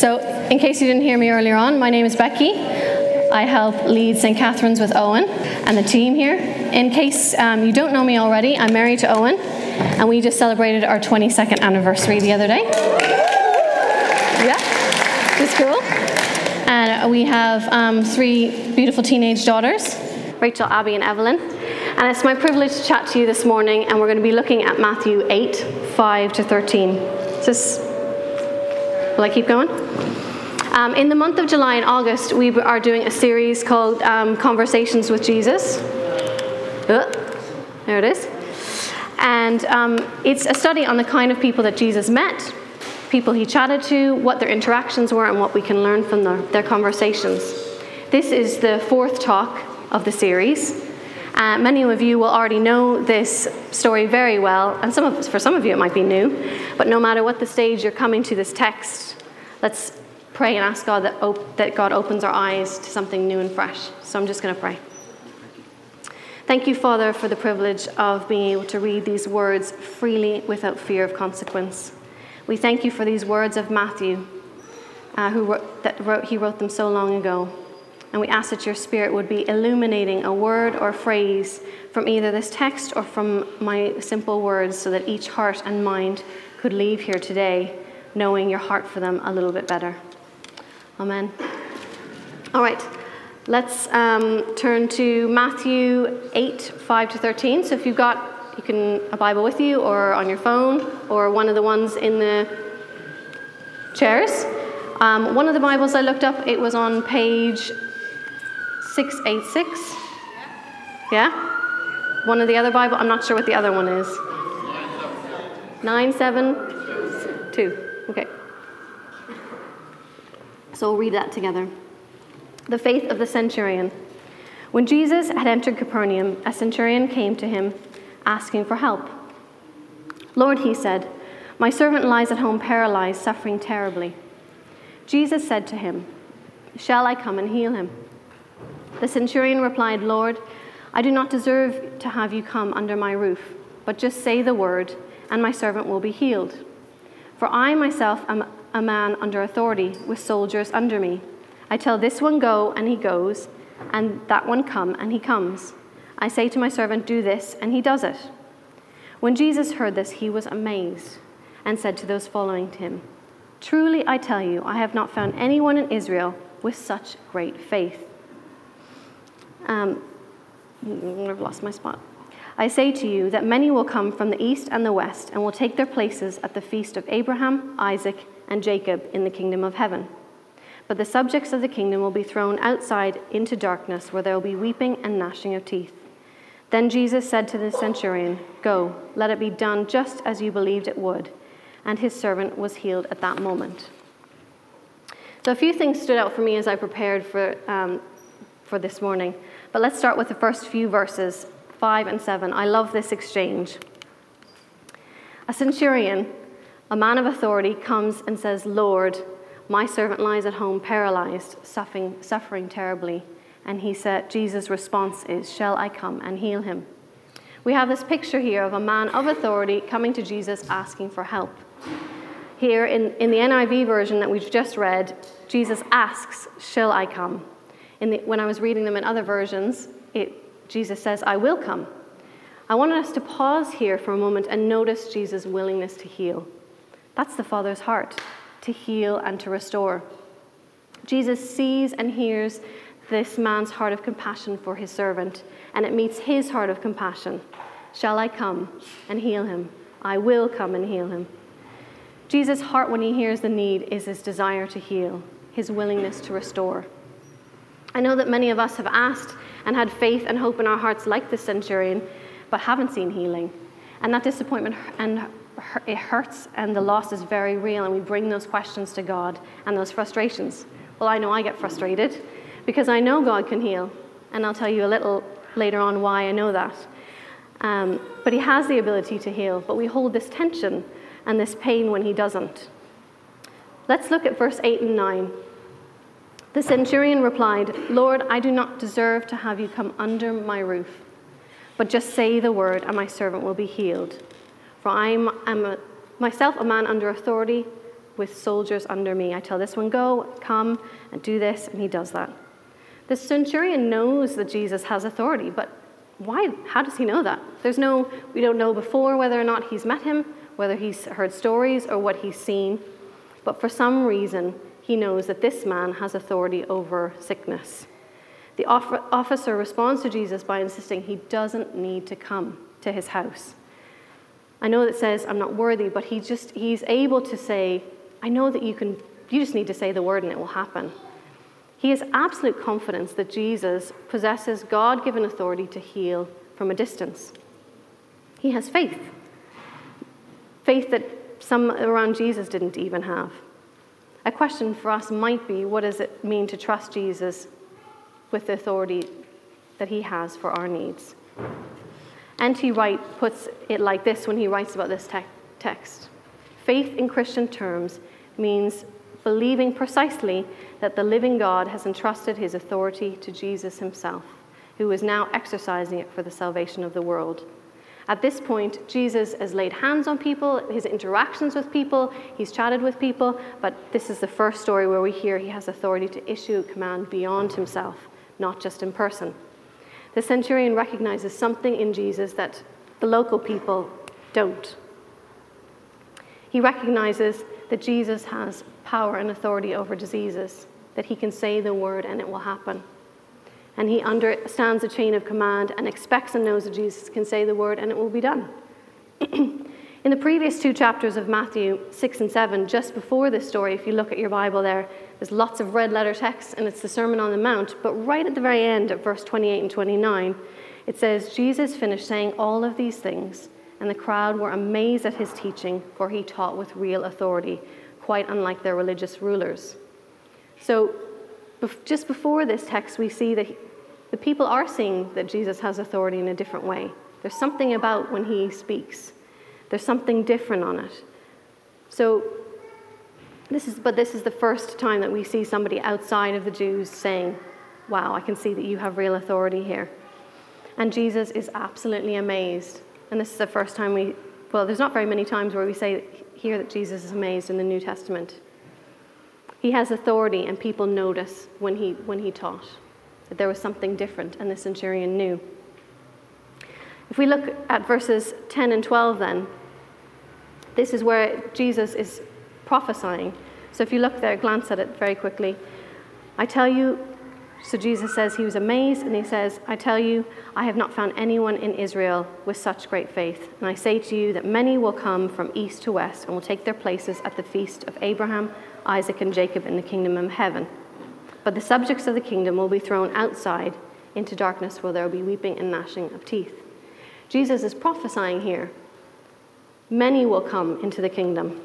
So, in case you didn't hear me earlier on, my name is Becky. I help lead St. Catherine's with Owen and the team here. In case um, you don't know me already, I'm married to Owen, and we just celebrated our 22nd anniversary the other day. Yeah, it's cool. And we have um, three beautiful teenage daughters Rachel, Abby, and Evelyn. And it's my privilege to chat to you this morning, and we're going to be looking at Matthew 8 5 to 13. Is this, will I keep going? Um, in the month of July and August, we are doing a series called um, Conversations with Jesus. Uh, there it is. And um, it's a study on the kind of people that Jesus met, people he chatted to, what their interactions were, and what we can learn from their, their conversations. This is the fourth talk of the series. Uh, many of you will already know this story very well, and some of, for some of you it might be new. But no matter what the stage you're coming to this text, let's pray and ask God that, op- that God opens our eyes to something new and fresh. So I'm just going to pray. Thank you, Father, for the privilege of being able to read these words freely without fear of consequence. We thank you for these words of Matthew, uh, who wrote, that wrote, he wrote them so long ago. And we ask that your Spirit would be illuminating a word or phrase from either this text or from my simple words so that each heart and mind could leave here today knowing your heart for them a little bit better. Amen. All right, let's um, turn to Matthew 8 5 to 13. So if you've got you can a Bible with you or on your phone or one of the ones in the chairs. Um, one of the Bibles I looked up, it was on page 686. Yeah? One of the other Bible, I'm not sure what the other one is. 972. Okay. So we'll read that together. The faith of the centurion. When Jesus had entered Capernaum, a centurion came to him asking for help. Lord, he said, my servant lies at home paralyzed, suffering terribly. Jesus said to him, Shall I come and heal him? The centurion replied, Lord, I do not deserve to have you come under my roof, but just say the word, and my servant will be healed. For I myself am a man under authority, with soldiers under me. I tell this one, go, and he goes, and that one, come, and he comes. I say to my servant, do this, and he does it. When Jesus heard this, he was amazed, and said to those following him, Truly I tell you, I have not found anyone in Israel with such great faith. Um, I've lost my spot. I say to you that many will come from the east and the west and will take their places at the feast of Abraham, Isaac, and Jacob in the kingdom of heaven. But the subjects of the kingdom will be thrown outside into darkness where there will be weeping and gnashing of teeth. Then Jesus said to the centurion, Go, let it be done just as you believed it would. And his servant was healed at that moment. So, a few things stood out for me as I prepared for, um, for this morning. But let's start with the first few verses, 5 and 7. I love this exchange. A centurion, a man of authority, comes and says, Lord, my servant lies at home paralyzed, suffering, suffering terribly. And he said, Jesus' response is, Shall I come and heal him? We have this picture here of a man of authority coming to Jesus asking for help. Here in, in the NIV version that we've just read, Jesus asks, Shall I come? The, when I was reading them in other versions, it, Jesus says, I will come. I wanted us to pause here for a moment and notice Jesus' willingness to heal. That's the Father's heart, to heal and to restore. Jesus sees and hears this man's heart of compassion for his servant, and it meets his heart of compassion. Shall I come and heal him? I will come and heal him. Jesus' heart, when he hears the need, is his desire to heal, his willingness to restore. I know that many of us have asked and had faith and hope in our hearts, like the centurion, but haven't seen healing. And that disappointment and it hurts, and the loss is very real, and we bring those questions to God and those frustrations. Well, I know I get frustrated because I know God can heal, and I'll tell you a little later on why I know that. Um, but He has the ability to heal, but we hold this tension and this pain when He doesn't. Let's look at verse 8 and 9. The centurion replied, Lord, I do not deserve to have you come under my roof, but just say the word, and my servant will be healed. For I am a, myself a man under authority, with soldiers under me. I tell this one, go, come, and do this, and he does that. The centurion knows that Jesus has authority, but why? How does he know that? There's no, we don't know before whether or not he's met him, whether he's heard stories or what he's seen. But for some reason, he knows that this man has authority over sickness. The officer responds to Jesus by insisting he doesn't need to come to his house. I know that says I'm not worthy, but he just he's able to say, I know that you can you just need to say the word and it will happen. He has absolute confidence that Jesus possesses God given authority to heal from a distance. He has faith. Faith that some around Jesus didn't even have. A question for us might be what does it mean to trust Jesus with the authority that he has for our needs? N.T. Wright puts it like this when he writes about this te- text Faith in Christian terms means believing precisely that the living God has entrusted his authority to Jesus himself, who is now exercising it for the salvation of the world. At this point, Jesus has laid hands on people, his interactions with people, he's chatted with people, but this is the first story where we hear he has authority to issue command beyond himself, not just in person. The centurion recognizes something in Jesus that the local people don't. He recognizes that Jesus has power and authority over diseases, that he can say the word and it will happen. And he understands the chain of command and expects and knows that Jesus can say the word and it will be done. In the previous two chapters of Matthew 6 and 7, just before this story, if you look at your Bible there, there's lots of red letter text and it's the Sermon on the Mount. But right at the very end, at verse 28 and 29, it says, Jesus finished saying all of these things, and the crowd were amazed at his teaching, for he taught with real authority, quite unlike their religious rulers. So, just before this text, we see that the people are seeing that Jesus has authority in a different way. There's something about when he speaks, there's something different on it. So, this is, but this is the first time that we see somebody outside of the Jews saying, Wow, I can see that you have real authority here. And Jesus is absolutely amazed. And this is the first time we, well, there's not very many times where we say here that Jesus is amazed in the New Testament. He has authority, and people notice when he, when he taught that there was something different, and the centurion knew. If we look at verses 10 and 12, then, this is where Jesus is prophesying. So if you look there, glance at it very quickly. I tell you, so Jesus says he was amazed, and he says, I tell you, I have not found anyone in Israel with such great faith. And I say to you that many will come from east to west and will take their places at the feast of Abraham, Isaac, and Jacob in the kingdom of heaven. But the subjects of the kingdom will be thrown outside into darkness where there will be weeping and gnashing of teeth. Jesus is prophesying here. Many will come into the kingdom.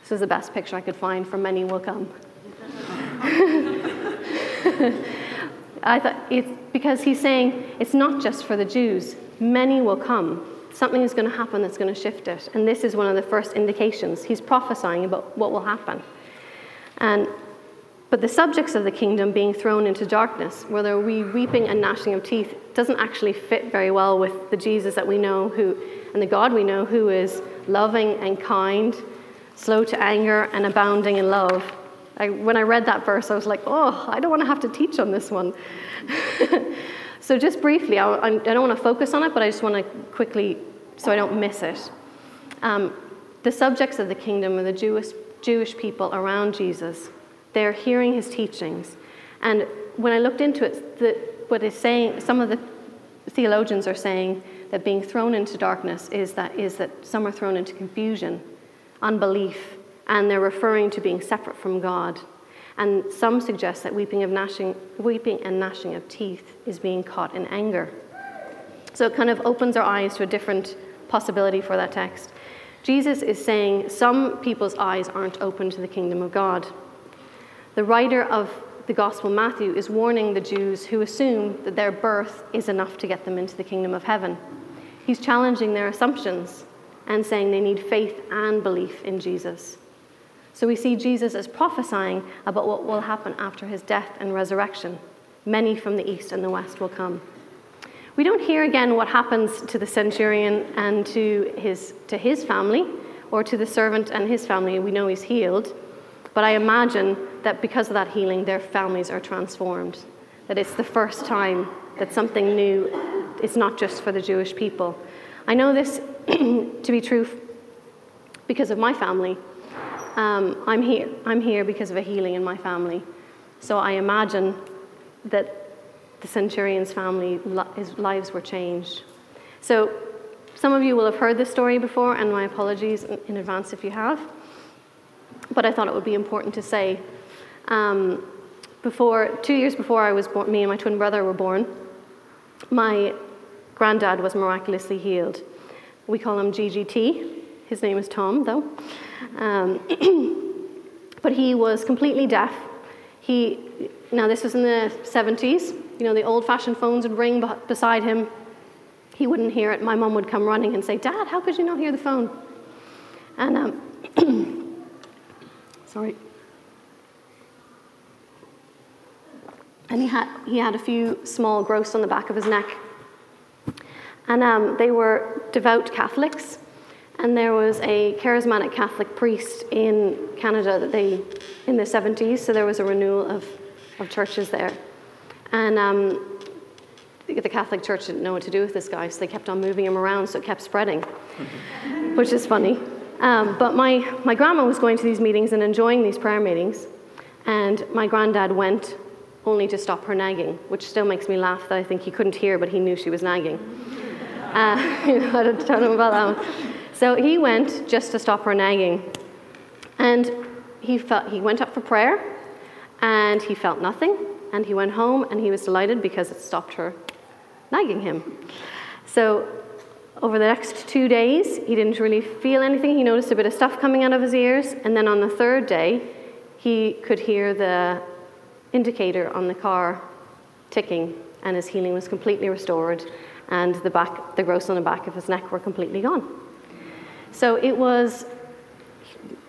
This is the best picture I could find for many will come. I thought it's because he's saying it's not just for the Jews. Many will come. Something is going to happen that's going to shift it. And this is one of the first indications. He's prophesying about what will happen. And but the subjects of the kingdom being thrown into darkness, where there will be weeping and gnashing of teeth, doesn't actually fit very well with the Jesus that we know who and the God we know who is loving and kind, slow to anger and abounding in love. I, when I read that verse, I was like, oh, I don't want to have to teach on this one. so, just briefly, I, I don't want to focus on it, but I just want to quickly, so I don't miss it. Um, the subjects of the kingdom are the Jewish, Jewish people around Jesus. They're hearing his teachings. And when I looked into it, the, what is saying, some of the theologians are saying that being thrown into darkness is that, is that some are thrown into confusion, unbelief, and they're referring to being separate from God. And some suggest that weeping, of gnashing, weeping and gnashing of teeth is being caught in anger. So it kind of opens our eyes to a different possibility for that text. Jesus is saying some people's eyes aren't open to the kingdom of God. The writer of the Gospel Matthew is warning the Jews who assume that their birth is enough to get them into the kingdom of heaven. He's challenging their assumptions and saying they need faith and belief in Jesus. So we see Jesus as prophesying about what will happen after his death and resurrection. Many from the east and the west will come. We don't hear again what happens to the centurion and to his, to his family. or to the servant and his family, we know he's healed. But I imagine that because of that healing, their families are transformed. That it's the first time that something new is not just for the Jewish people. I know this to be true because of my family. Um, I'm here. I'm here because of a healing in my family. So I imagine that the centurion's family, his lives were changed. So some of you will have heard this story before, and my apologies in advance if you have. But I thought it would be important to say. Um, before two years before I was born, me and my twin brother were born. My granddad was miraculously healed. We call him GGT. His name is Tom, though. Um, but he was completely deaf. He now this was in the 70s. You know, the old-fashioned phones would ring beside him he wouldn't hear it. My mom would come running and say, Dad, how could you not hear the phone? And, um, sorry. And he had, he had a few small growths on the back of his neck. And um, they were devout Catholics. And there was a charismatic Catholic priest in Canada that they, in the 70s, so there was a renewal of, of churches there. And um, the Catholic Church didn't know what to do with this guy, so they kept on moving him around, so it kept spreading, which is funny. Um, but my, my grandma was going to these meetings and enjoying these prayer meetings, and my granddad went only to stop her nagging, which still makes me laugh that I think he couldn't hear, but he knew she was nagging. Uh, you know, I don't tell him about that one. So he went just to stop her nagging, and he, felt, he went up for prayer, and he felt nothing, and he went home, and he was delighted because it stopped her nagging him. So over the next two days, he didn't really feel anything. He noticed a bit of stuff coming out of his ears. And then on the third day, he could hear the indicator on the car ticking, and his healing was completely restored, and the, back, the growths on the back of his neck were completely gone. So it was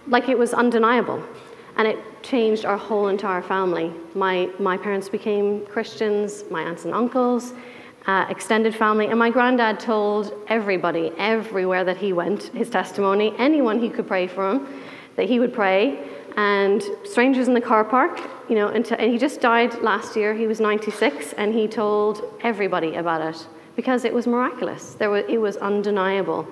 like it was undeniable, and it changed our whole entire family. My, my parents became Christians, my aunts and uncles uh, extended family. And my granddad told everybody, everywhere that he went, his testimony, anyone he could pray for him, that he would pray. And strangers in the car park, you know, and, and he just died last year. He was 96, and he told everybody about it because it was miraculous. There was, it was undeniable.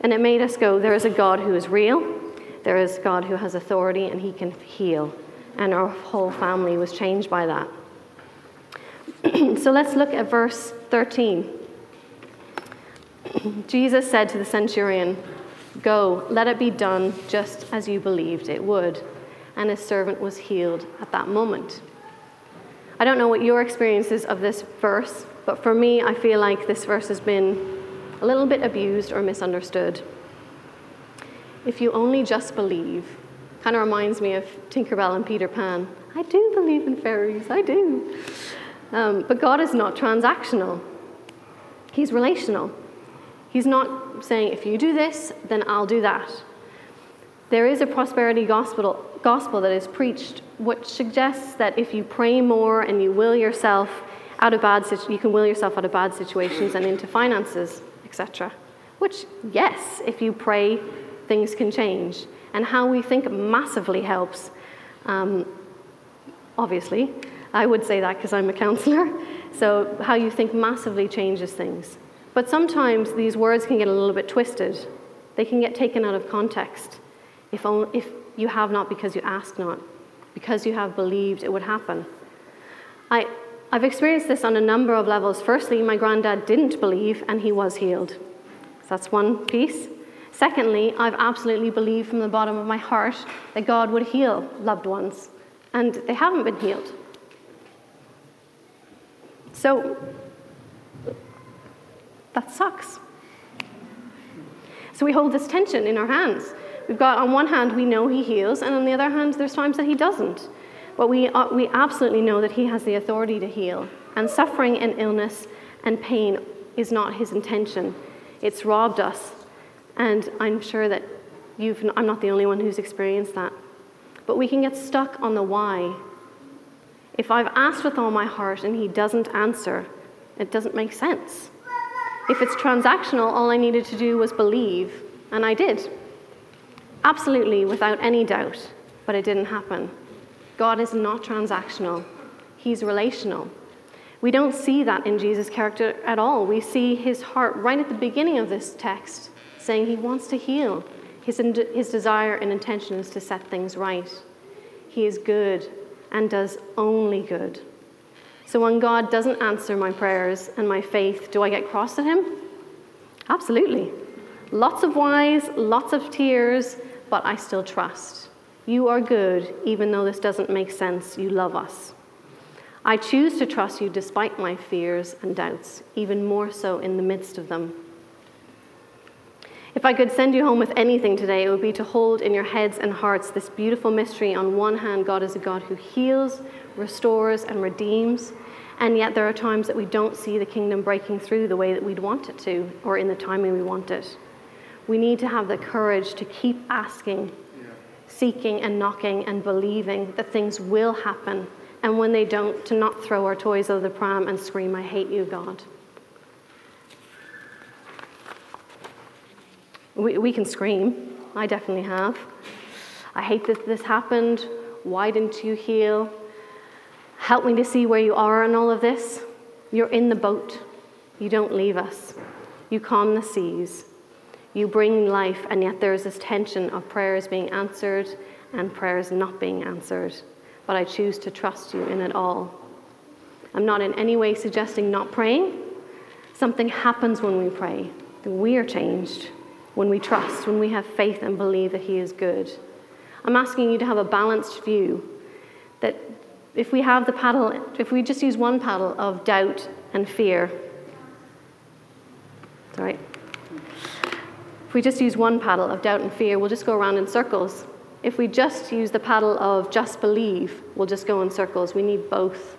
And it made us go, there is a God who is real, there is God who has authority, and he can heal. And our whole family was changed by that. so let's look at verse 13. Jesus said to the centurion, Go, let it be done just as you believed it would. And his servant was healed at that moment. I don't know what your experience is of this verse, but for me, I feel like this verse has been a little bit abused or misunderstood. If you only just believe, kind of reminds me of Tinkerbell and Peter Pan. I do believe in fairies, I do. Um, but God is not transactional, He's relational. He's not saying, if you do this, then I'll do that. There is a prosperity gospel, gospel that is preached, which suggests that if you pray more and you will yourself out of bad you can will yourself out of bad situations and into finances, etc. Which, yes, if you pray, things can change. And how we think massively helps, um, obviously. I would say that because I'm a counselor. So, how you think massively changes things. But sometimes these words can get a little bit twisted, they can get taken out of context. If, only, if you have not because you ask not, because you have believed it would happen. I, I've experienced this on a number of levels. Firstly, my granddad didn't believe and he was healed. So that's one piece. Secondly, I've absolutely believed from the bottom of my heart that God would heal loved ones, and they haven't been healed. So that sucks. So we hold this tension in our hands. We've got, on one hand, we know He heals, and on the other hand, there's times that He doesn't. But we, uh, we absolutely know that He has the authority to heal. And suffering and illness and pain is not His intention, it's robbed us. And I'm sure that you've, I'm not the only one who's experienced that. But we can get stuck on the why if I've asked with all my heart and he doesn't answer, it doesn't make sense. If it's transactional, all I needed to do was believe, And I did. Absolutely, without any doubt, but it didn't happen. God is not transactional, He's relational. We don't see that in Jesus' character at all. We see his heart right at the beginning of this text saying he wants to heal. His, his desire and intention is to set things right. He is good and does only good. So when God doesn't answer my prayers and my faith, do I get cross at him? Absolutely. Lots of whys, lots of tears, but I still trust. You are good, even though this doesn't make sense. You love us. I choose to trust you despite my fears and doubts, even more so in the midst of them. If I could send you home with anything today, it would be to hold in your heads and hearts this beautiful mystery. On one hand, God is a God who heals, restores, and redeems. And yet, there are times that we don't see the kingdom breaking through the way that we'd want it to, or in the timing we want it. We need to have the courage to keep asking, seeking, and knocking, and believing that things will happen. And when they don't, to not throw our toys out of the pram and scream, I hate you, God. We, we can scream. I definitely have. I hate that this happened. Why didn't you heal? Help me to see where you are in all of this. You're in the boat. You don't leave us. You calm the seas. You bring life, and yet there is this tension of prayers being answered and prayers not being answered. But I choose to trust you in it all. I'm not in any way suggesting not praying. Something happens when we pray. We are changed when we trust, when we have faith and believe that He is good. I'm asking you to have a balanced view that if we have the paddle, if we just use one paddle of doubt and fear, sorry, if we just use one paddle of doubt and fear, we'll just go around in circles. If we just use the paddle of just believe, we'll just go in circles. We need both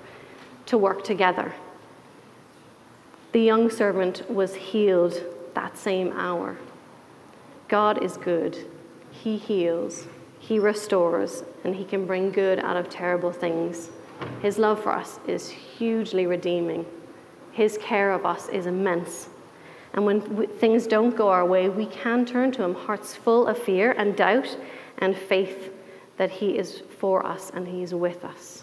to work together. The young servant was healed that same hour. God is good. He heals, He restores, and He can bring good out of terrible things. His love for us is hugely redeeming. His care of us is immense. And when things don't go our way, we can turn to Him, hearts full of fear and doubt and faith that He is for us and He is with us.